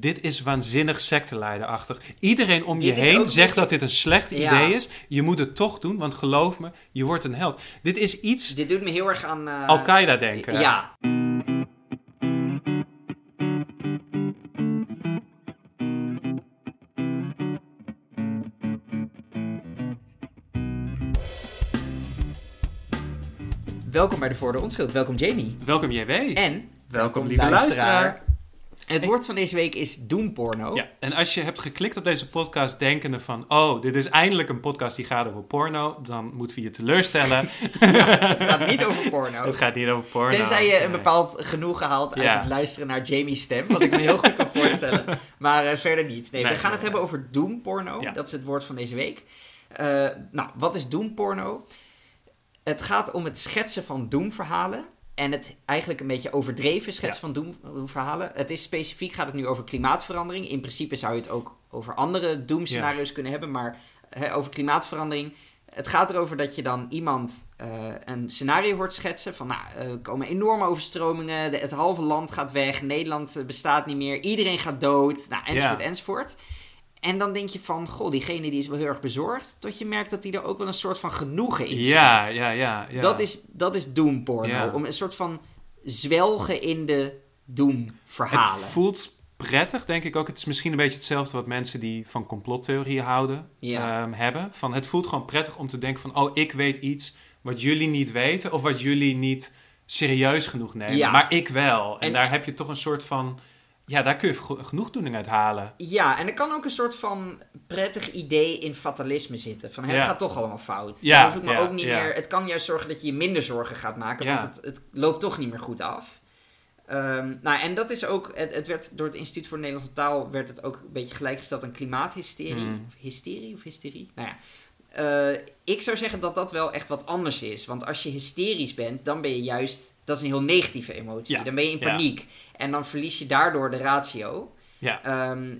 dit is waanzinnig secteleiderachtig. Iedereen om je Dit heen zegt dat dit een slecht Ja. idee is. Je moet het toch doen, want geloof me, je wordt een held. Dit is iets Dit doet me heel erg aan... eh, Al-Qaeda denken. Ja. Welkom bij de Voor de Onschuld. Welkom Jamie. Welkom JW. En Welkom, lieve luisteraar. Het woord van deze week is doemporno. Ja, en als je hebt geklikt op deze podcast denkende van... oh, dit is eindelijk een podcast die gaat over porno... dan moeten we je teleurstellen. Het gaat niet over porno. het gaat niet over porno. Tenzij je een bepaald genoeg haalt uit Ja. het luisteren naar Jamie's stem. Wat ik me heel goed kan voorstellen. Maar eh, verder niet. Nee, Nee, we gaan het hebben over doemporno. Ja. Dat is het woord van deze week. Eh, nou, wat is doemporno? Het gaat om het schetsen van doemverhalen. En het eigenlijk een beetje overdreven schetsen van doemverhalen. Het is specifiek, gaat het nu over klimaatverandering. In principe zou je het ook over andere doemscenario's kunnen hebben. Maar over klimaatverandering. Het gaat erover dat je dan iemand eh, een scenario hoort schetsen. Van nou, eh, er komen enorme overstromingen. De, het halve land gaat weg. Nederland eh, bestaat niet meer. Iedereen gaat dood. Nou, enzovoort, Ja. enzovoort. En dan denk je van, goh, diegene die is wel heel erg bezorgd. Tot je merkt dat hij er ook wel een soort van genoegen in Ja, ziet. ja, ja, ja. Dat is, dat is doemporno. Ja. Om een soort van zwelgen in de doemverhalen. Het voelt prettig, denk ik ook. Het is misschien een beetje hetzelfde wat mensen die van complottheorieën houden Ja. ehm, hebben. Van, het voelt gewoon prettig om te denken van... oh, ik weet iets wat jullie niet weten... of wat jullie niet serieus genoeg nemen. Maar ik wel. En, En- daar heb je toch een soort van... ja, daar kun je geno- genoegdoening uit halen. Ja, en er kan ook een soort van prettig idee in fatalisme zitten. Van het Ja. gaat toch allemaal fout. Ja, Dan hoef ik me ja, ook niet ja. meer. Het kan juist zorgen dat je je minder zorgen gaat maken, want het, het loopt toch niet meer goed af. Ehm, nou, en dat is ook. Het, het werd door het Instituut voor de Nederlandse Taal werd het ook een beetje gelijkgesteld aan klimaathysterie. Hmm. Of Hysterie of hysterie? Nou ja. Eh, ik zou zeggen dat dat wel echt wat anders is. Want als je hysterisch bent, dan ben je juist. Dat is een heel negatieve emotie. Ja, Dan ben je in ja. paniek. En dan verlies je daardoor de ratio. Ja. Ehm,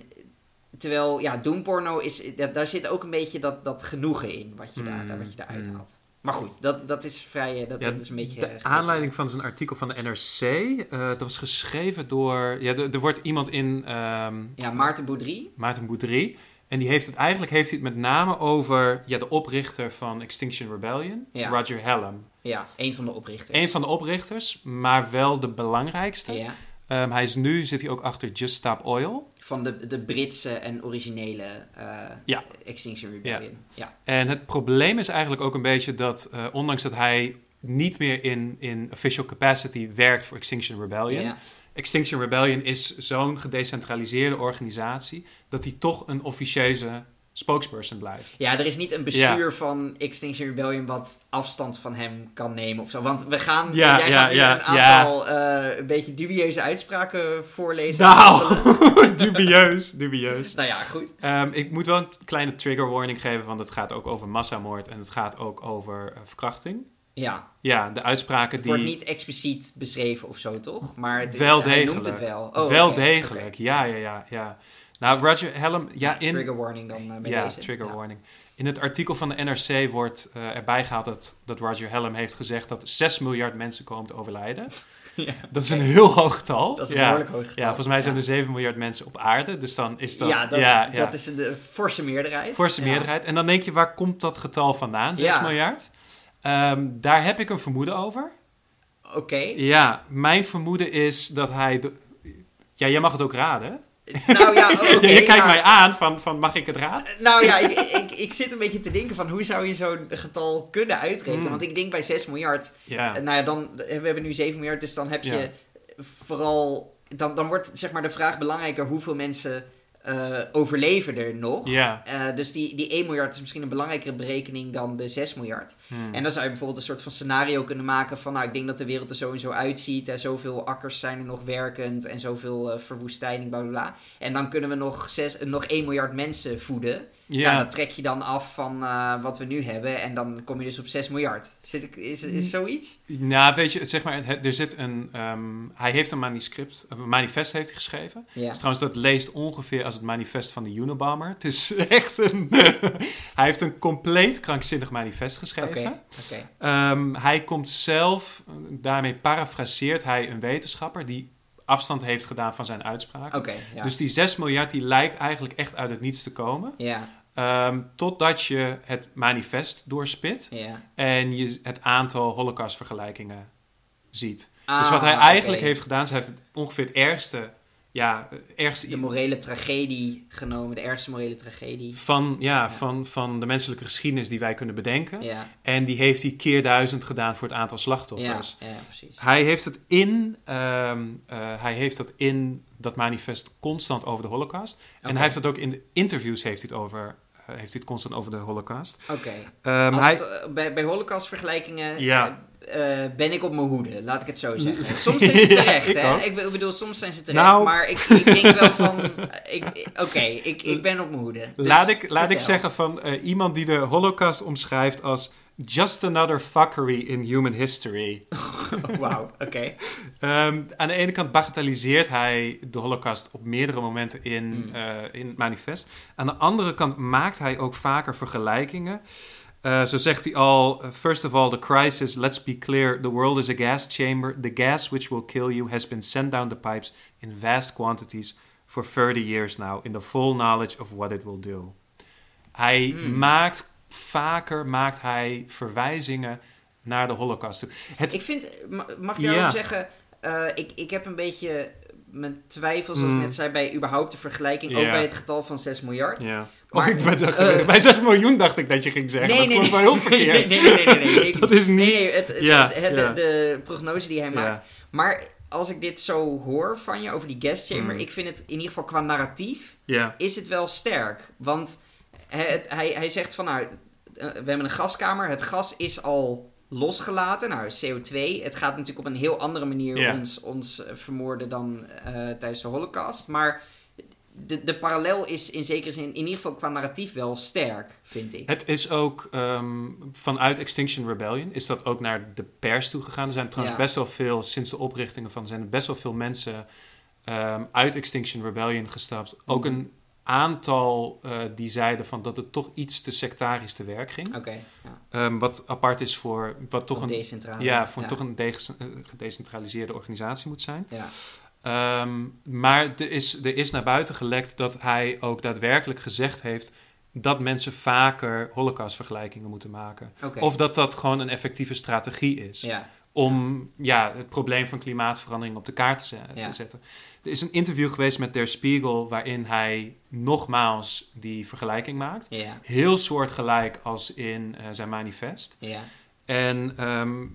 terwijl, ja, doemporno is, da- daar zit ook een beetje dat, dat genoegen in, wat je, daar, Mm, wat je daaruit mm. haalt. Maar goed, dat, dat is vrij, eh, dat, Ja, dat is een beetje... De aanleiding van zijn artikel van de NRC... eh, dat was geschreven door... Ja, er, er wordt iemand in... ehm, Ja, Maarten Boudry. Maarten Boudry. En die heeft het eigenlijk heeft hij het met name over ja, de oprichter van Extinction Rebellion, Ja. Roger Hallam. Ja, een van de oprichters. Een van de oprichters, maar wel de belangrijkste. Ja, Ehm, hij is nu zit hij ook achter Just Stop Oil. van de, de Britse en originele eh, Ja. Extinction Rebellion. Ja. En het probleem is eigenlijk ook een beetje dat, eh, ondanks dat hij niet meer in, in official capacity werkt voor Extinction Rebellion. Extinction Rebellion is zo'n gedecentraliseerde organisatie dat hij toch een officieuze spokesperson blijft. ja, er is niet een bestuur van Extinction Rebellion wat afstand van hem kan nemen of zo. Want we gaan, Ja, jij ja, gaat nu een aantal eh, een beetje dubieuze uitspraken voorlezen. Nou, dubieus, dubieus. Nou ja, goed. Ehm, ik moet wel een kleine trigger warning geven, want het gaat ook over massamoord en het gaat ook over eh, verkrachting. Ja, Ja, de uitspraken het die... wordt niet expliciet beschreven of zo, toch? Maar het is, Wel hij degelijk. noemt het wel. Oh, wel degelijk, ja, ja, ja, ja. Nou, Roger oké. ja, in... Trigger warning dan eh, bij ja, deze. trigger Ja. warning. In het artikel van de NRC wordt eh, erbij gehaald dat, dat Roger Hallam heeft gezegd dat 6 miljard mensen komen te overlijden. Ja. Dat is een heel hoog getal. Dat is een ja. behoorlijk hoog getal. Ja, volgens mij zijn er 7 miljard mensen op aarde. Dus dan is dat... ja, dat, is, ja. dat is een forse meerderheid. Forse meerderheid. En dan denk je, waar komt dat getal vandaan? 6 Ja. miljard? Ehm, daar heb ik een vermoeden over. Oké. Ja, mijn vermoeden is dat hij... Ja, jij mag het ook raden. Nou ja, oké. je kijkt ja. mij aan van, van mag ik het raden? Nou ja, ik, ik, ik zit een beetje te denken van hoe zou je zo'n getal kunnen uitrekenen? Hmm. Want ik denk bij 6 miljard, Ja. eh, nou ja, dan, we hebben nu 7 miljard, dus dan heb je Ja. vooral, dan, dan wordt zeg maar de vraag belangrijker hoeveel mensen eh, overleven er nog. Ja. Eh, dus die, die 1 miljard is misschien een belangrijkere berekening dan de 6 miljard. Hmm. En dan zou je bijvoorbeeld een soort van scenario kunnen maken van, nou, ik denk dat de wereld er zo en zo uitziet. En zoveel akkers zijn er nog werkend en zoveel eh, verwoestijning, bla bla bla. En dan kunnen we nog, zes, nog 1 miljard mensen voeden. Ja. ja. dat trek je dan af van eh, wat we nu hebben en dan kom je dus op 6 miljard. Zit ik, is, is zoiets? Nou, weet je, zeg maar, er zit een... ehm, hij heeft een manuscript, een manifest heeft hij geschreven. Ja. Dus trouwens, dat leest ongeveer als het manifest van de Unabomber. Het is echt een... hij heeft een compleet krankzinnig manifest geschreven. Oké. Ehm, hij komt zelf, daarmee parafraseert hij een wetenschapper die afstand heeft gedaan van zijn uitspraak. Ja. Dus die 6 miljard die lijkt eigenlijk echt uit het niets te komen. ja, Ehm, totdat je het manifest doorspit ja. en je het aantal holocaustvergelijkingen ziet. Ah, dus wat hij eigenlijk heeft gedaan, is hij heeft het ongeveer het ergste, ja, ergste De morele tragedie genomen, de ergste morele tragedie. van, ja, Ja. Van, van de menselijke geschiedenis die wij kunnen bedenken. Ja, En die heeft hij keer duizend gedaan voor het aantal slachtoffers. ja, precies. Hij heeft het in, ehm, eh, hij heeft dat in dat manifest constant over de Holocaust. En hij heeft het ook in de interviews heeft hij het over, heeft hij het constant over de Holocaust. Oké. Ehm, hij, het, eh, bij, bij holocaustvergelijkingen Ja. eh, eh, ben ik op mijn hoede, laat ik het zo zeggen. Soms zijn ze Ja, terecht, ik hè? Ik, ik bedoel, soms zijn ze terecht, Nou- maar ik, ik denk wel van, eh, ik- oké, ik, ik ben op mijn hoede. Dus laat ik, laat ik zeggen van eh, iemand die de Holocaust omschrijft als just another fuckery in human history. Wauw, oké. Ehm, aan de ene kant bagatelliseert hij de Holocaust op meerdere momenten in, Mm. eh, in het manifest. Aan de andere kant maakt hij ook vaker vergelijkingen. Eh, zo zegt hij al: uh, First of all, the crisis, let's be clear, the world is a gas chamber. The gas which will kill you has been sent down the pipes in vast quantities for 30 years now, in the full knowledge of what it will do. Hij Mm. maakt vaker maakt hij verwijzingen naar de Holocaust. toe. Het, Ik vind, ma- mag ik daarover Ja. zeggen, eh, ik, ik heb een beetje mijn twijfels, zoals Mm. ik net zei, bij überhaupt de vergelijking, ook bij het getal van 6 miljard. Ja. Maar, ik ben eh, bij 6 miljoen dacht ik dat je ging zeggen. dat klonk wel heel verkeerd. Nee, nee, nee, nee, nee, nee. Dat is niet- Nee, nee, het, het-. De, de prognose die hij maakt. Maar als ik dit zo hoor van je over die gas chamber, Mm. ik vind het in ieder geval qua narratief, is het wel sterk. Want het, hij, hij zegt van nou, eh, we hebben een gaskamer, het gas is al losgelaten. Nou, CO2, het gaat natuurlijk op een heel andere manier ons, ons eh, vermoorden dan eh, tijdens de holocaust. Maar de, de parallel is in zekere zin, in ieder geval qua narratief, wel sterk, vind ik. Het is ook ehm, vanuit Extinction Rebellion is dat ook naar de pers toe gegaan. Er zijn trouwens Ja. best wel veel, sinds de oprichtingen van, zijn er best wel veel mensen ehm, uit Extinction Rebellion gestapt. Ook Mhm. een aantal eh, die zeiden van dat het toch iets te sectarisch te werk ging. Ja. Ehm, wat apart is voor, wat toch een, ja, voor toch een eh, gedecentraliseerde organisatie moet zijn. Ja. Ehm, maar er is, er is naar buiten gelekt dat hij ook daadwerkelijk gezegd heeft dat mensen vaker holocaustvergelijkingen moeten maken. Of dat dat gewoon een effectieve strategie is Ja. Om ja, het probleem van klimaatverandering op de kaart te, Ja. zetten. Er is een interview geweest met Der Spiegel waarin hij nogmaals die vergelijking maakt. Ja. Heel soortgelijk als in eh, zijn manifest. Ja. En ehm,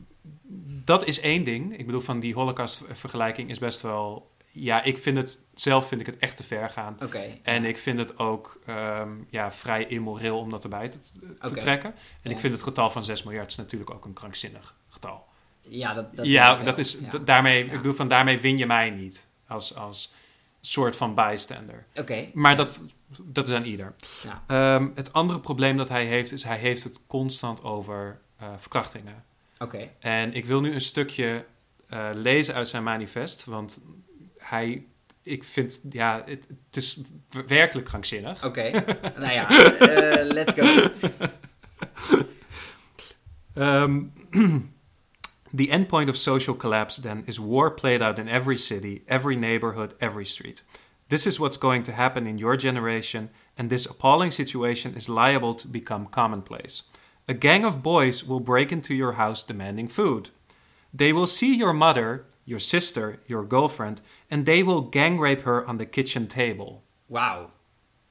dat is één ding. Ik bedoel, van die Holocaust-vergelijking is best wel. Ja, ik vind het zelf vind ik het echt te ver gaan. Oké. En ik vind het ook ehm, ja, vrij immoreel om dat erbij te, trekken. En ik vind het getal van 6 miljard is natuurlijk ook een krankzinnig getal. Ja, dat, dat ja, dat is, Ja. daarmee, ik bedoel, van daarmee win je mij niet als, als soort van bystander. Oké. Maar dat, dat is aan ieder. Ja. Ehm, het andere probleem dat hij heeft, is hij heeft het constant over eh, verkrachtingen. Oké. En ik wil nu een stukje eh, lezen uit zijn manifest, want hij, ik vind, ja, het, het is werkelijk krankzinnig. Oké. nou ja, eh, let's go. Um, the endpoint of social collapse, then, is war played out in every city, every neighborhood, every street. This is what's going to happen in your generation, and this appalling situation is liable to become commonplace. A gang of boys will break into your house demanding food. They will see your mother, your sister, your girlfriend, and they will gang rape her on the kitchen table. Wow.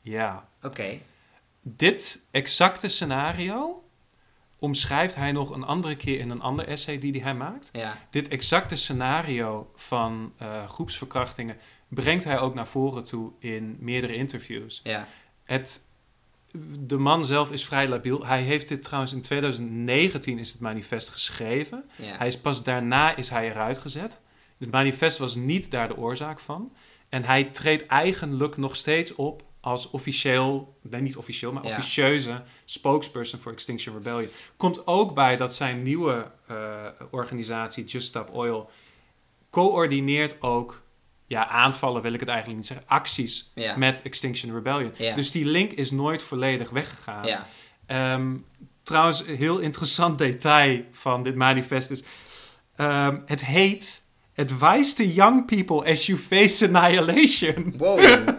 Ja. Oké. Dit exacte scenario omschrijft hij nog een andere keer in een ander essay die hij maakt. Ja. Dit exacte scenario van eh, groepsverkrachtingen brengt hij ook naar voren toe in meerdere interviews. Ja. Het, de man zelf is vrij labiel. Hij heeft dit trouwens in 2019 is het manifest geschreven. Ja. Hij is pas daarna is hij eruit gezet. Het manifest was niet daar de oorzaak van. En hij treedt eigenlijk nog steeds op als officieel, nee niet officieel, maar Ja. officieuze spokesperson voor Extinction Rebellion. Komt ook bij dat zijn nieuwe eh, organisatie, Just Stop Oil, coördineert ook ja, aanvallen, wil ik het eigenlijk niet zeggen, acties Ja. met Extinction Rebellion. Ja. Dus die link is nooit volledig weggegaan. Ja. Ehm, trouwens, een heel interessant detail van dit manifest is... ehm, het heet Advice to young people as you face annihilation. Wow.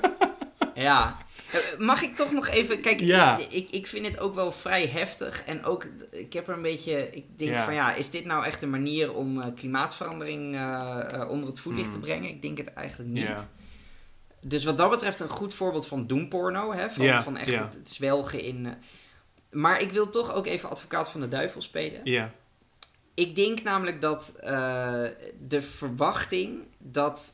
ja. Eh, Mag ik toch nog even... Kijk, Ja. ik, ik vind het ook wel vrij heftig. En ook, ik heb er een beetje... Ik denk Ja. van ja, is dit nou echt een manier om eh, klimaatverandering eh, onder het voetlicht Hmm. te brengen? Ik denk het eigenlijk niet. Ja. Dus wat dat betreft een goed voorbeeld van doemporno. Hè? Van, Ja, van echt ja. het, het zwelgen in... maar ik wil toch ook even advocaat van de duivel spelen. Ja. Ik denk namelijk dat eh, de verwachting dat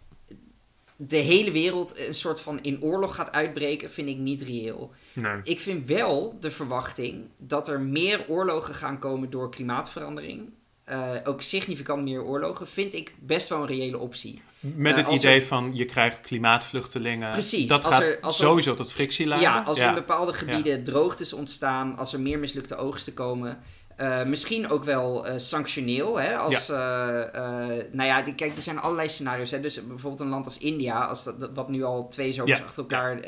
de hele wereld een soort van in oorlog gaat uitbreken, vind ik niet reëel. Nee. Ik vind wel de verwachting dat er meer oorlogen gaan komen door klimaatverandering. eh, ook significant meer oorlogen, vind ik best wel een reële optie. Met Eh, het idee van je krijgt klimaatvluchtelingen. Precies, Dat als gaat er- als sowieso tot frictie leiden. Ja, als er in bepaalde gebieden droogtes ontstaan, als er meer mislukte oogsten komen. Eh, misschien ook wel eh, sanctioneel. Hè? Als, eh, nou ja, die- kijk, er zijn allerlei scenario's. Hè? Dus bijvoorbeeld een land als India, als dat, dat- wat nu al twee zomers Ja, achter elkaar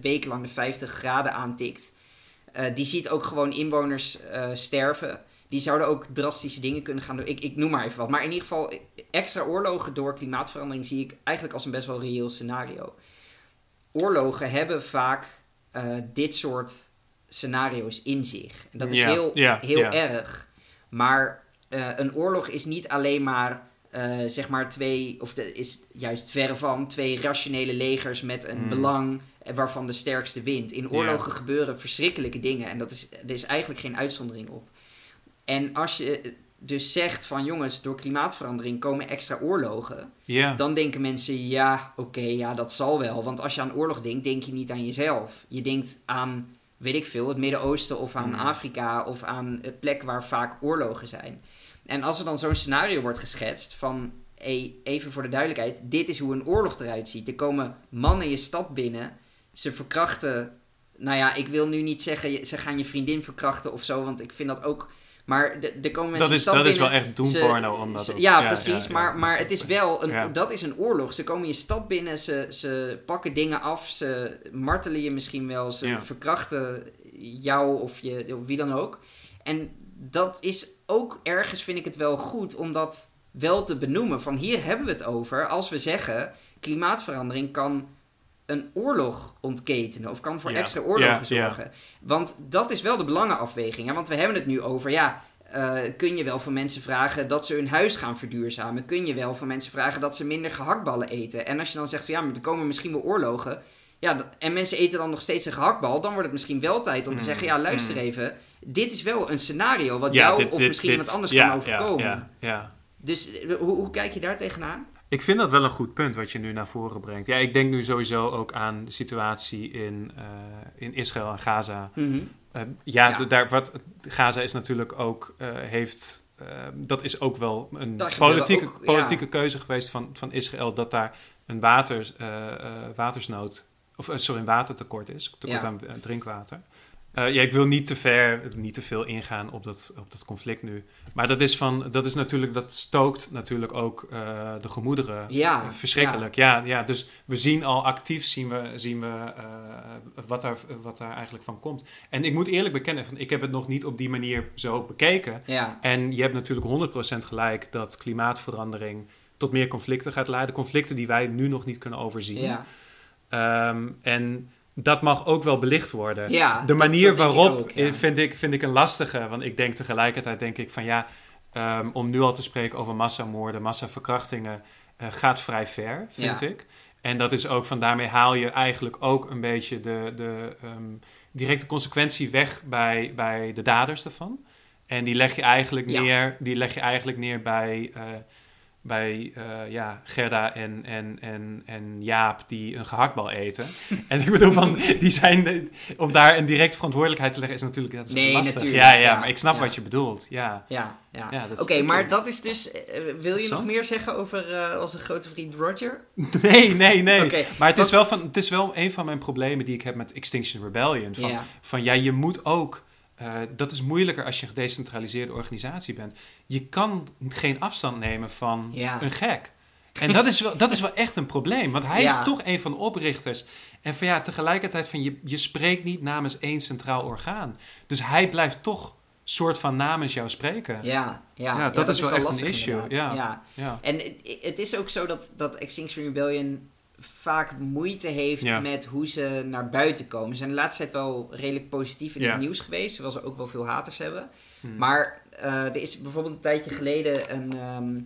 wekenlang de 50 graden aantikt. die ziet ook gewoon inwoners sterven. Die zouden ook drastische dingen kunnen gaan doen. Ik, ik noem maar even wat. Maar in ieder geval, extra oorlogen door klimaatverandering zie ik eigenlijk als een best wel reëel scenario. Oorlogen hebben vaak dit soort scenario's in zich. En dat is heel, heel erg. Maar eh, een oorlog is niet alleen maar, eh, zeg maar, twee, of de, is juist verre van twee rationele legers met een Hmm. belang eh, waarvan de sterkste wint. In oorlogen gebeuren verschrikkelijke dingen en dat is, er is eigenlijk geen uitzondering op. En als je dus zegt van jongens, door klimaatverandering komen extra oorlogen, dan denken mensen ja, oké, ja, dat zal wel. Want als je aan oorlog denkt, denk je niet aan jezelf. Je denkt aan, weet ik veel, het Midden-Oosten of aan Hmm. Afrika of aan een plek waar vaak oorlogen zijn. En als er dan zo'n scenario wordt geschetst van, hey, even voor de duidelijkheid, dit is hoe een oorlog eruit ziet. Er komen mannen je stad binnen, ze verkrachten, nou ja, ik wil nu niet zeggen, ze gaan je vriendin verkrachten of zo, want ik vind dat ook... Maar de- er komen mensen Dat is, dat is wel echt doemporno. om dat ze- ook- ja, precies. ja, Maar, ja. maar het is wel een, Ja. dat is een oorlog. Ze komen je stad binnen, ze, ze pakken dingen af, ze martelen je misschien wel, ze Ja. verkrachten jou of, je, of wie dan ook. En dat is ook ergens, vind ik het wel goed, om dat wel te benoemen. Van hier hebben we het over als we zeggen: klimaatverandering kan een oorlog ontketenen of kan voor Ja. extra oorlogen Ja, ja. zorgen. Want dat is wel de belangenafweging. Hè? Want we hebben het nu over, ja, eh, kun je wel van mensen vragen dat ze hun huis gaan verduurzamen? Kun je wel van mensen vragen dat ze minder gehaktballen eten? En als je dan zegt van ja, maar er komen misschien wel oorlogen. Ja, en mensen eten dan nog steeds een gehaktbal, dan wordt het misschien wel tijd om te Mm, zeggen: ja, luister mm. even. Dit is wel een scenario wat jou dit- of dit- misschien dit- iemand anders kan overkomen. Ja, ja, ja. Dus eh, hoe, hoe kijk je daar tegenaan? Ik vind dat wel een goed punt wat je nu naar voren brengt. Ja, ik denk nu sowieso ook aan de situatie in, eh, in Israël en Gaza. Mhm. Eh, ja, Daar, wat, Gaza is natuurlijk ook, eh, heeft, dat is ook wel een Daar politieke, ook, ja. politieke keuze geweest van, van Israël dat daar een water, watersnood, of sorry, een watertekort is, tekort Ja. aan drinkwater. Eh, ja, ik wil niet te ver, niet te veel ingaan op dat, op dat conflict nu. Maar dat is, van, dat is natuurlijk, dat stookt natuurlijk ook eh, de gemoederen. Ja, Eh, verschrikkelijk. Ja. Ja, dus we zien al actief zien we, zien we wat, daar, wat daar eigenlijk van komt. En ik moet eerlijk bekennen, van, ik heb het nog niet op die manier zo bekeken. Ja, En je hebt natuurlijk 100% gelijk dat klimaatverandering tot meer conflicten gaat leiden. Conflicten die wij nu nog niet kunnen overzien. ja. Ehm, en dat mag ook wel belicht worden. ja De manier dat denk ik waarop ook, ja. eh, vind, ik, vind ik een lastige. Want ik denk tegelijkertijd denk ik van ja, ehm, om nu al te spreken over massamoorden, massaverkrachtingen, eh, gaat vrij ver, vind Ja. ik. En dat is ook van daarmee haal je eigenlijk ook een beetje de, de ehm, directe consequentie weg bij, bij de daders ervan. En die leg je eigenlijk neer, die leg je eigenlijk neer bij, eh, bij eh, ja, Gerda en, en, en, en Jaap die een gehaktbal eten. en ik bedoel, van, die zijn, om daar een direct verantwoordelijkheid te leggen is natuurlijk dat is Nee, lastig. natuurlijk, Ja, ja, ja, maar ik snap ja. wat je bedoelt. Ja. Ja, ja. Oké, maar dat is dus... eh, wil je nog meer zeggen over eh, onze grote vriend Roger? Nee, nee, nee. Maar het is, wel van, het is wel een van mijn problemen die ik heb met Extinction Rebellion. Van, van ja, je moet ook. Eh, dat is moeilijker als je een gedecentraliseerde organisatie bent. Je kan geen afstand nemen van Ja. een gek. En dat is, wel, dat is wel echt een probleem. Want hij Ja. is toch een van de oprichters. En van ja, tegelijkertijd van je, je spreekt niet namens één centraal orgaan. Dus hij blijft toch soort van namens jou spreken. Ja, ja. Ja, dat is wel echt een issue, ja. Ja. En het, het is ook zo dat, dat Extinction Rebellion vaak moeite heeft Ja. met hoe ze naar buiten komen. Ze zijn de laatste tijd wel redelijk positief in Ja. het nieuws geweest, terwijl ze ook wel veel haters hebben. Hmm. Maar eh, er is bijvoorbeeld een tijdje geleden een. ehm,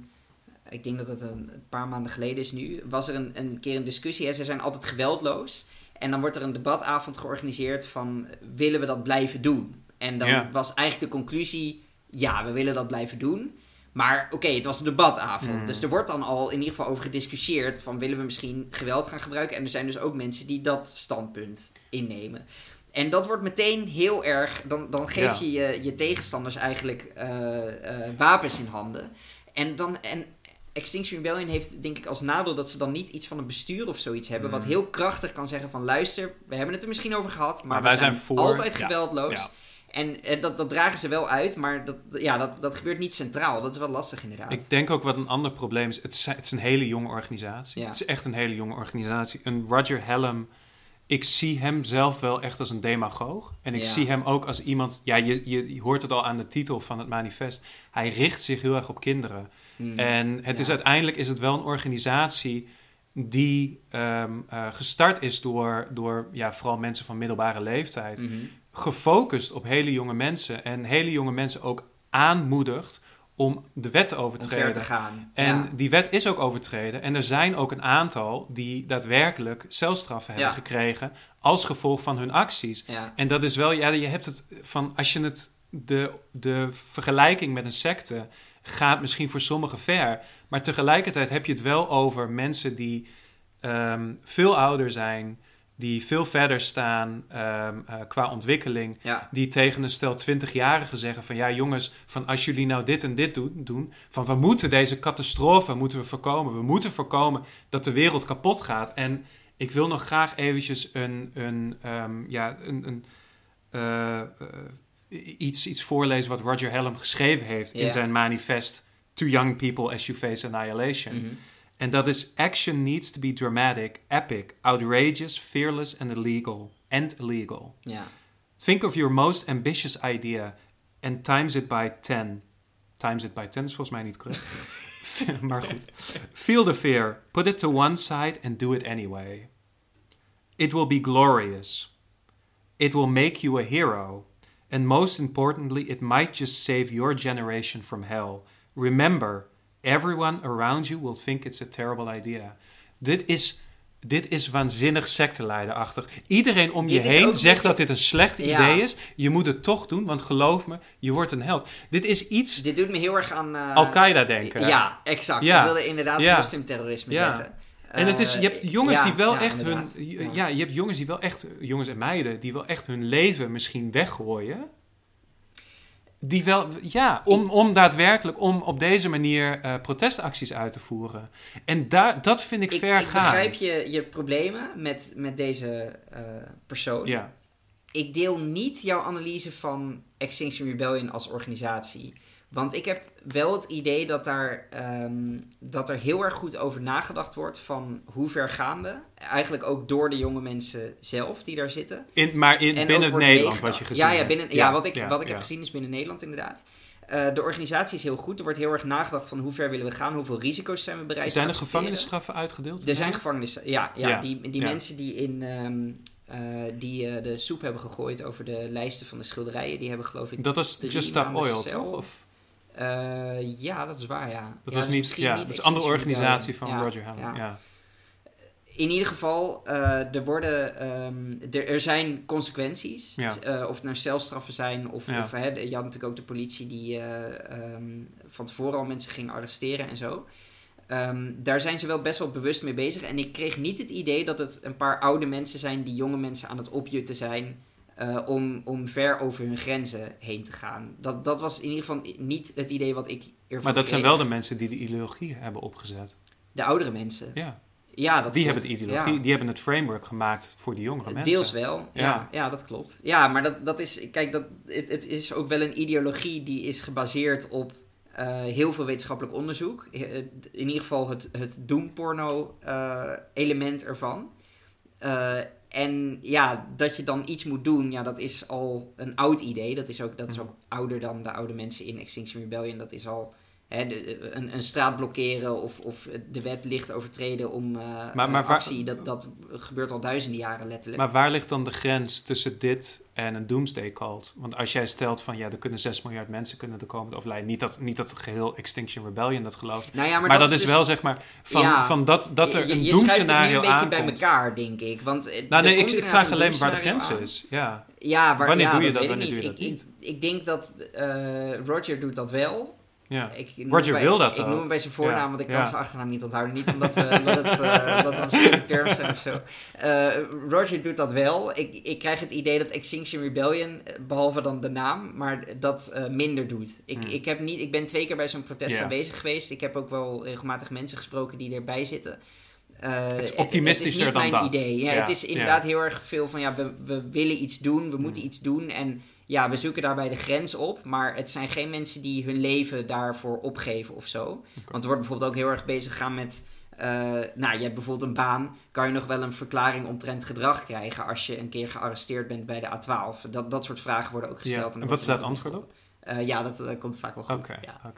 ik denk dat het een, een paar maanden geleden is nu. Was er een, een keer een discussie. Ze zijn altijd geweldloos. En dan wordt er een debatavond georganiseerd van willen we dat blijven doen? En dan Ja. was eigenlijk de conclusie: ja, we willen dat blijven doen. Maar oké, het was een debatavond. Hmm. Dus er wordt dan al in ieder geval over gediscussieerd van willen we misschien geweld gaan gebruiken. En er zijn dus ook mensen die dat standpunt innemen. En dat wordt meteen heel erg. Dan, dan geef Ja. je, je je tegenstanders eigenlijk eh, eh, wapens in handen. En, dan, en Extinction Rebellion heeft denk ik als nadeel dat ze dan niet iets van een bestuur of zoiets hebben. Wat Mm. heel krachtig kan zeggen van luister, we hebben het er misschien over gehad. Maar, wij zijn voor- altijd ja, geweldloos. ja. En eh, dat, dat dragen ze wel uit, maar dat, ja, dat, dat gebeurt niet centraal. Dat is wel lastig inderdaad. Ik denk ook wat een ander probleem is. Het is, het is een hele jonge organisatie. Ja. Het is echt een hele jonge organisatie. Een Roger Hallam, ik zie hem zelf wel echt als een demagoog. En ik Ja. zie hem ook als iemand... Ja, je, je, hoort het al aan de titel van het manifest. Hij richt zich heel erg op kinderen. Hmm. En het is uiteindelijk is het wel een organisatie die ehm, eh, gestart is door, door ja, vooral mensen van middelbare leeftijd. Mhm. Gefocust op hele jonge mensen. En hele jonge mensen ook aanmoedigt om de wet te Om overtreden. te gaan. En ja. die wet is ook overtreden. En er zijn ook een aantal die daadwerkelijk celstraffen hebben Ja. gekregen als gevolg van hun acties. Ja. En dat is wel, ja, je hebt het van, als je het, de, de vergelijking met een secte gaat misschien voor sommigen ver. Maar tegelijkertijd heb je het wel over mensen die ehm, veel ouder zijn, die veel verder staan ehm, eh, qua ontwikkeling Ja. die tegen een stel 20-jarigen zeggen van ja jongens, van als jullie nou dit en dit doen, doen, van we moeten deze catastrofe moeten we voorkomen. We moeten voorkomen dat de wereld kapot gaat. En ik wil nog graag eventjes een, een, ehm, ja, een, een, eh, eh, iets, iets voorlezen wat Roger Hallam geschreven heeft in zijn manifest To Young People as You Face Annihilation. Mhm. En that is action needs to be dramatic, epic, outrageous, fearless and illegal. And illegal. ja. Think of your most ambitious idea and times it by 10. Times it by 10 is volgens mij niet correct. maar goed. Feel the fear. Put it to one side and do it anyway. It will be glorious. It will make you a hero. And most importantly, it might just save your generation from hell. Remember, everyone around you will think it's a terrible idea. Dit is, dit is waanzinnig secteleiderachtig. Iedereen om je Dit heen zegt dat dit een slecht Ja. idee is. Je moet het toch doen, want geloof me, je wordt een held. Dit is iets Dit doet me heel erg aan... eh, Al-Qaeda denken. Ja, exact. Ja. Ik wilde inderdaad Ja. moslimterrorisme Ja. zeggen. En het is, je hebt Eh, jongens die wel ja, echt hun. Ja. je hebt jongens die wel echt. Jongens en meiden die wel echt hun leven misschien weggooien. Die wel, ja, om, om daadwerkelijk om op deze manier eh, protestacties uit te voeren. En daar, dat vind ik, Ik, ver ik gaan. begrijp je, je problemen met, met deze eh, persoon. Ja, Ik deel niet jouw analyse van Extinction Rebellion als organisatie. Want ik heb wel het idee dat, daar, ehm, dat er heel erg goed over nagedacht wordt van hoe ver gaan we. Eigenlijk ook door de jonge mensen zelf die daar zitten. in, maar in, En binnen Nederland wat je gezien ja, ja, hebt. binnen, ja, wat ik, ja, wat ik heb gezien is binnen Nederland inderdaad. Eh, de organisatie is heel goed. Er wordt heel erg nagedacht van hoe ver willen we gaan, hoeveel risico's zijn we bereid Zijn er gevangenisstraffen uitgedeeld? Er zijn gevangenissen, ja. ja, Die, die mensen die, in, ehm, eh, die eh, de soep hebben gegooid over de lijsten van de schilderijen, die hebben geloof ik... Dat was Just Stop Oil, cel. toch? Of, eh, ja, dat is waar, ja. dat Ja, was dus niet, ja, dat is een andere organisatie van. Roger Hallam. ja. In ieder geval, eh, er, worden, ehm, er, er zijn consequenties. Eh, of het nou celstraffen zijn, of, of hè, je had natuurlijk ook de politie die eh, ehm, van tevoren al mensen ging arresteren en zo. Ehm, daar zijn ze wel best wel bewust mee bezig. En ik kreeg niet het idee dat het een paar oude mensen zijn die jonge mensen aan het opjutten zijn. Eh, om, om ver over hun grenzen heen te gaan. Dat, dat was in ieder geval niet het idee wat ik ervan Maar dat zijn wel de mensen die de ideologie hebben opgezet. De oudere mensen. Ja. Ja, dat die klopt. hebben de ideologie, Ja. die hebben het framework gemaakt voor die jongere mensen. Deels wel, ja. Ja. ja. dat klopt. Ja, maar dat, dat is, kijk, dat, het, het is ook wel een ideologie die is gebaseerd op eh, heel veel wetenschappelijk onderzoek. In ieder geval het, het doemporno eh, element ervan. En ja, dat je dan iets moet doen, ja, dat is al een oud idee. Dat is ook, dat is Mhm. ook ouder dan de oude mensen in Extinction Rebellion. Dat is al hè, de- een, een straat blokkeren of, of de wet licht overtreden om Maar- maar waar- actie. Dat, dat gebeurt al duizenden jaren letterlijk. Maar waar ligt dan de grens tussen dit en een doomsday cult? Want als jij stelt van ja, er kunnen 6 miljard mensen kunnen er komen te overlijden. Niet dat, niet dat geheel Extinction Rebellion dat gelooft. nou ja, Maar, dat, is dus- wel zeg maar van, Ja. van dat, dat er je, een je schuift het nu doemscenario een beetje aankomt. bij elkaar, denk ik. Want, eh, Nou nee, ik, vraag een alleen waar de grens aan. is. Ja. Ja, waar, Wanneer ja, doe je dat? dat, wanneer doe je niet. dat ik, niet? Ik, ik denk dat eh, Roger doet dat wel. Ja. Ik Roger bij- wil dat Ik ook. noem hem bij zijn voornaam, want ik kan zijn achternaam niet onthouden. Niet omdat we, omdat het, eh, omdat we een terms zijn of zo. Eh, Roger doet dat wel. Ik, ik krijg het idee dat Extinction Rebellion, eh, behalve dan de naam, maar dat minder doet. Ik, Hmm. ik, heb niet, ik ben twee keer bij zo'n protest aanwezig geweest. Ik heb ook wel regelmatig mensen gesproken die erbij zitten. Eh, Het is het optimistischer is dan niet mijn dat. idee. Ja, Ja, Het is ja. inderdaad heel erg veel van ja, we, we willen iets doen, we moeten Hmm. iets doen. En ja, we zoeken daarbij de grens op. Maar het zijn geen mensen die hun leven daarvoor opgeven of zo. Want er wordt bijvoorbeeld ook heel erg bezig gegaan met. eh, nou, je hebt bijvoorbeeld een baan. Kan je nog wel een verklaring omtrent gedrag krijgen als je een keer gearresteerd bent bij de A12? Dat, dat soort vragen worden ook gesteld. En wat is daar het antwoord op? Eh, ja, dat, dat komt vaak wel goed.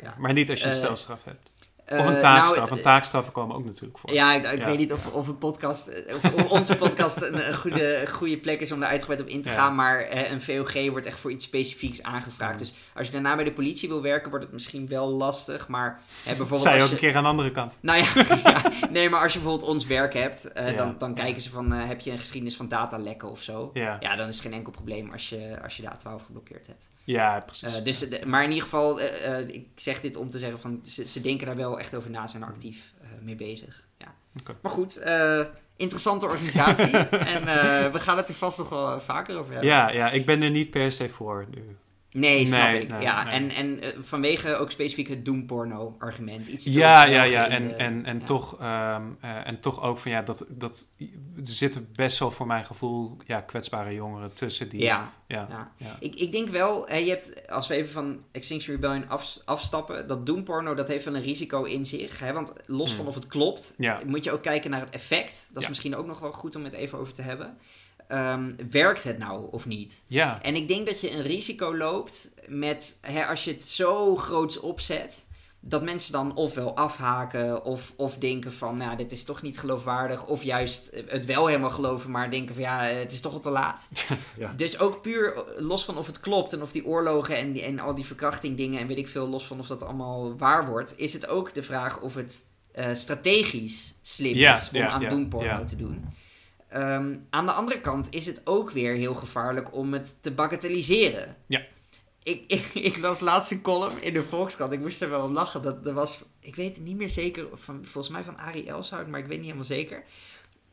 Ja, maar niet als je een stelstraf hebt. Eh, Of een nou, taakstraf. het- Want taakstraffen komen ook natuurlijk voor. ja, ik, ik Ja. weet niet of, of een podcast, eh, of, onze podcast een, een goede, een goede plek is om daar uitgebreid op in te Ja. gaan. Maar eh, een VOG wordt echt voor iets specifieks aangevraagd. Dus als je daarna bij de politie wil werken, wordt het misschien wel lastig. Maar eh, Dat bijvoorbeeld als ook je... een keer aan de andere kant. Nou ja, nee, maar als je bijvoorbeeld ons werk hebt, eh, dan, dan kijken ze van, eh, heb je een geschiedenis van datalekken of zo? Ja, Ja, dan is het geen enkel probleem als je, als je de A12 geblokkeerd hebt. Ja precies. Eh, dus, maar in ieder geval, eh, eh, ik zeg dit om te zeggen van, ze, ze denken daar wel echt over na, zijn er actief eh, mee bezig. Ja. Maar goed, interessante organisatie. en we gaan het er vast nog wel vaker over hebben. ja, ja, ik ben er niet per se voor nu. Nee, snap Nee, ik. nee, ja, nee. en, en eh, vanwege ook specifiek het doemporno-argument. Iets Ja, ja, ja. En, de- en, en, ja. Toch, ehm, eh, en toch ook van ja, dat, dat er zitten best wel voor mijn gevoel ja, kwetsbare jongeren tussen die. Ja, ja, ja. ja. Ik, ik denk wel, hè, je hebt, als we even van Extinction Rebellion af, afstappen, dat doemporno dat heeft wel een risico in zich. Hè? Want los Hmm. van of het klopt, moet je ook kijken naar het effect. Dat is misschien ook nog wel goed om het even over te hebben. Ehm, werkt het nou of niet? ja. En ik denk dat je een risico loopt met, hè, als je het zo groots opzet, dat mensen dan ofwel afhaken of, of denken van, nou, dit is toch niet geloofwaardig. Of juist het wel helemaal geloven, maar denken van, ja, het is toch al te laat. Ja. Dus ook puur eh, los van of het klopt en of die oorlogen en, die, en al die verkrachting dingen en weet ik veel, los van of dat allemaal waar wordt, is het ook de vraag of het eh, strategisch slim Ja, is om aan ja. te doen. Ehm, aan de andere kant is het ook weer heel gevaarlijk om het te bagatelliseren. Ja. Ik, ik, ik las laatst een column in de Volkskrant. Ik moest er wel om lachen. Dat, was, ik weet het niet meer zeker, van, volgens mij van Arie Elshout, maar ik weet niet helemaal zeker.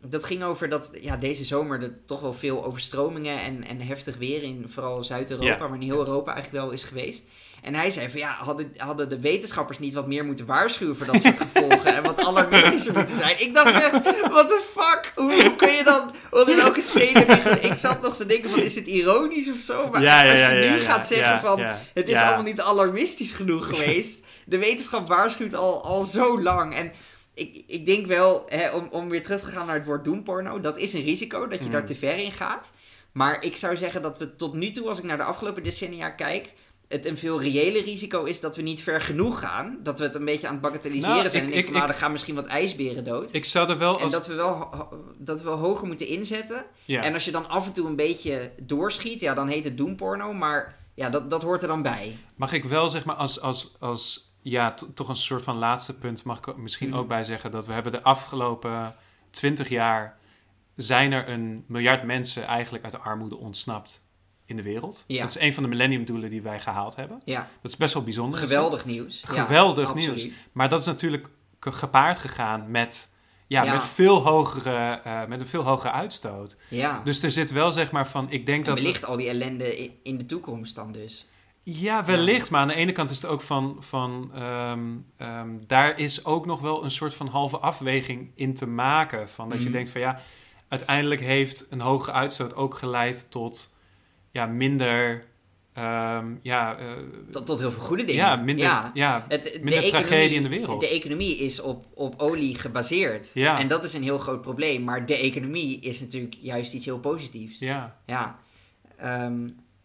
Dat ging over dat ja, deze zomer er toch wel veel overstromingen en, en heftig weer in vooral Zuid-Europa, Ja. maar in heel Europa eigenlijk wel is geweest. En hij zei van ja, hadden, hadden de wetenschappers niet wat meer moeten waarschuwen voor dat soort gevolgen en wat alarmistischer moeten zijn. Ik dacht echt, what the fuck? Hoe, hoe kun je dan, onder welke stenen ligt Ik zat nog te denken van is dit ironisch of zo? Maar ja, als je nu gaat zeggen van het is allemaal niet alarmistisch genoeg geweest. De wetenschap waarschuwt al, al zo lang. En ik, ik denk wel, hè, om, om weer terug te gaan naar het woord doemporno, dat is een risico dat je Mm. daar te ver in gaat. Maar ik zou zeggen dat we tot nu toe, als ik naar de afgelopen decennia kijk, het een veel reëler risico is dat we niet ver genoeg gaan. Dat we het een beetje aan het bagatelliseren Nou, zijn. ik- en denken ik- van, ik- er gaan misschien wat ijsberen dood. Ik zou er wel En als... dat we, wel, dat we wel hoger moeten inzetten. ja. En als je dan af en toe een beetje doorschiet, ja, dan heet het doemporno. Maar ja, dat, dat hoort er dan bij. Mag ik wel, zeg maar, als, als, als ja, to- toch een soort van laatste punt, mag ik er misschien Mhm. ook bij zeggen dat we hebben de afgelopen twintig jaar zijn er een miljard mensen eigenlijk uit de armoede ontsnapt in de wereld. Ja. Dat is een van de millenniumdoelen die wij gehaald hebben. Ja, Dat is best wel bijzonder. geweldig nieuws. Ja, Geweldig absoluut. nieuws. Maar dat is natuurlijk ge- gepaard gegaan met, ja, Ja. met, veel hogere, eh, met een veel hogere uitstoot. Ja. Dus er zit wel, zeg maar, van, ik denk en dat... we- wellicht al die ellende in, in de toekomst dan dus. Ja, wellicht. Maar aan de ene kant is het ook van... van ehm, ehm, daar is ook nog wel een soort van halve afweging in te maken. Van dat je Mhm. denkt van ja... Uiteindelijk heeft een hoge uitstoot ook geleid tot... Ja, minder ehm, ja, eh, Tot, tot heel veel goede dingen. ja, minder, ja. Het, de minder economie- tragedie in de wereld. De economie is op, op olie gebaseerd. Ja. En dat is een heel groot probleem. Maar de economie is natuurlijk juist iets heel positiefs. ja. Ja.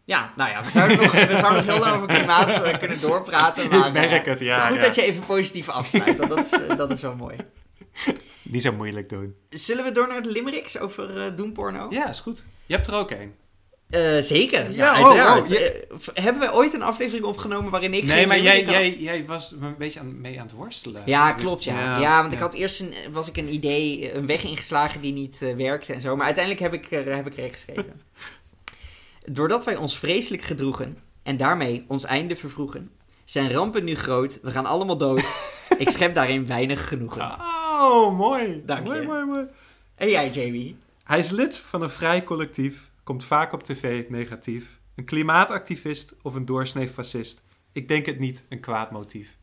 Ja, nou ja, we zouden nog, we zouden nog heel lang over klimaat eh, kunnen doorpraten. Maar, Ik merk eh, het, ja. goed ja. dat je even positief afsluit. want dat, is, eh, dat is wel mooi. Niet zo moeilijk doen. Zullen we door naar de limericks over eh doemporno? Ja, is goed. Je hebt er ook één. Eh, zeker, ja, Ja, oh, uiteraard. je- v- hebben we ooit een aflevering opgenomen waarin ik Nee, geen maar jij, jij, jij was een beetje aan, mee aan het worstelen. Ja, klopt, ja. Ja, Ja, want ik had eerst een, was ik een idee, een weg ingeslagen die niet eh, werkte en zo. Maar uiteindelijk heb ik heb ik er geschreven. Doordat wij ons vreselijk gedroegen en daarmee ons einde vervroegen, zijn rampen nu groot, we gaan allemaal dood. ik schep daarin weinig genoegen. Oh, mooi. Dank mooi, je. mooi, mooi. En jij, Jamie? Hij is lid van een vrij collectief, komt vaak op tv negatief. Een klimaatactivist of een doorsnee fascist. Ik denk het niet een kwaad motief.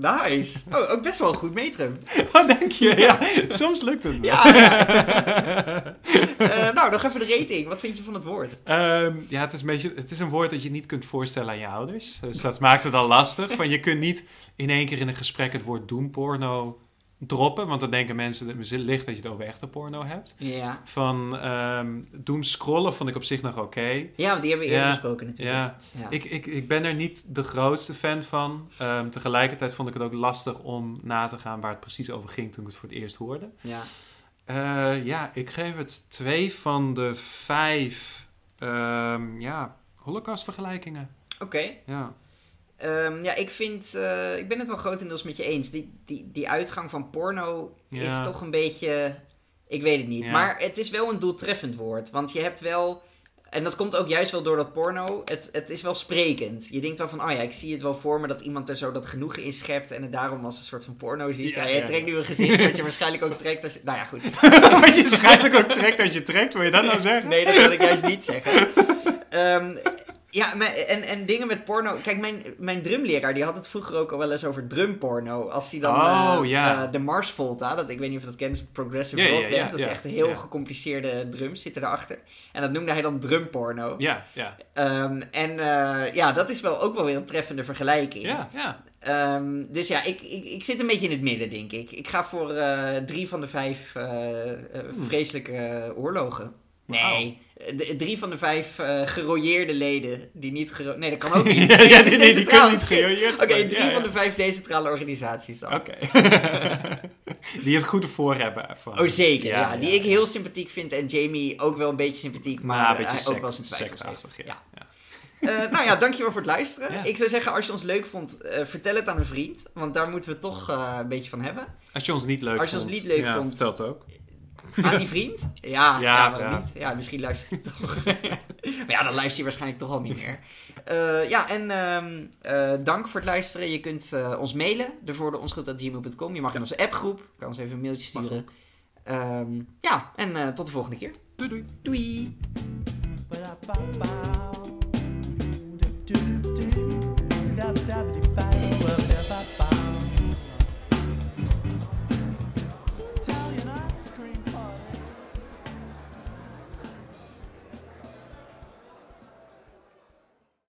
Nice. Oh, ook best wel een goed metrum. Oh, denk je? Ja, soms lukt het me. Ja, ja. Eh, nou, nog even de rating. Wat vind je van het woord? Ehm, ja, het is, een beetje, het is een woord dat je niet kunt voorstellen aan je ouders. Dus dat maakt het al lastig. Van je kunt niet in één keer in een gesprek het woord doemporno droppen. Want dan denken mensen dat het ligt dat je het over echte porno hebt. Ja. Van ehm doemscrollen vond ik op zich nog oké. Ja, want die hebben we eerder besproken natuurlijk. Ja, Ja. ik, ik, ik ben er niet de grootste fan van. Ehm, tegelijkertijd vond ik het ook lastig om na te gaan waar het precies over ging toen ik het voor het eerst hoorde. ja. Eh, ja, ik geef het twee van de vijf ehm, ja, Holocaust-vergelijkingen. Oké. Ja. Ehm, ja, ik vind, eh, ik ben het wel grotendeels met je eens. Die, die, die uitgang van porno is toch een beetje, ik weet het niet. Ja. Maar het is wel een doeltreffend woord. Want je hebt wel, en dat komt ook juist wel door dat porno, het, het is wel sprekend. Je denkt wel van, oh ja, ik zie het wel voor me dat iemand er zo dat genoegen in schept en het daarom als een soort van porno ziet. Ja, ja, trekt nu een gezicht dat je waarschijnlijk ook trekt als je, nou ja, goed. Wat je schijnlijk ook trekt als je trekt, wil je dat nou zeggen? Nee, dat wil ik juist niet zeggen. Ehm, ja, en, en dingen met porno. Kijk, mijn, mijn drumleraar die had het vroeger ook al wel eens over drumporno. Als hij dan Oh, eh, eh, de Mars Volta, dat, ik weet niet of je dat kent, is progressive ja, rock. Dat is echt een heel gecompliceerde drums zitten erachter. En dat noemde hij dan drumporno. Ja, ja, Ehm, en eh, ja, dat is wel ook wel weer een treffende vergelijking. ja, ja. Ehm, dus ja, ik, ik, ik zit een beetje in het midden, denk ik. Ik ga voor drie van de vijf eh, vreselijke oorlogen. Nee, de- drie van de vijf eh gerooieerde leden die niet gero... Nee, dat kan ook niet. Ja, die kunnen niet gerooieerd Oké, drie Ja, van de vijf decentrale organisaties dan. Oké. die het goede voor hebben. Van. Oh, zeker. Ja, die ik heel sympathiek vind. En Jamie ook wel een beetje sympathiek, maar eh, beetje hij sect, ook wel zijn twijfels ja. Eh, nou ja, dankjewel voor het luisteren. Ja. Ik zou zeggen, als je ons leuk vond, vertel het aan een vriend. Want daar moeten we toch een beetje van hebben. Als je ons niet leuk Als je vond, ons niet leuk ja, vond. vertel het ook. Aan die vriend? Ja, ja, Ja, waarom ja. niet? Ja, misschien luistert hij toch. maar ja, dan luister je waarschijnlijk toch al niet meer. Eh, ja, en ehm, eh, dank voor het luisteren. Je kunt eh, ons mailen, devoordeonschuld.gmail.com. Je mag in onze appgroep, kan ons even een mailtje sturen. Ehm, ja, en eh, tot de volgende keer. Doei doei. Doei!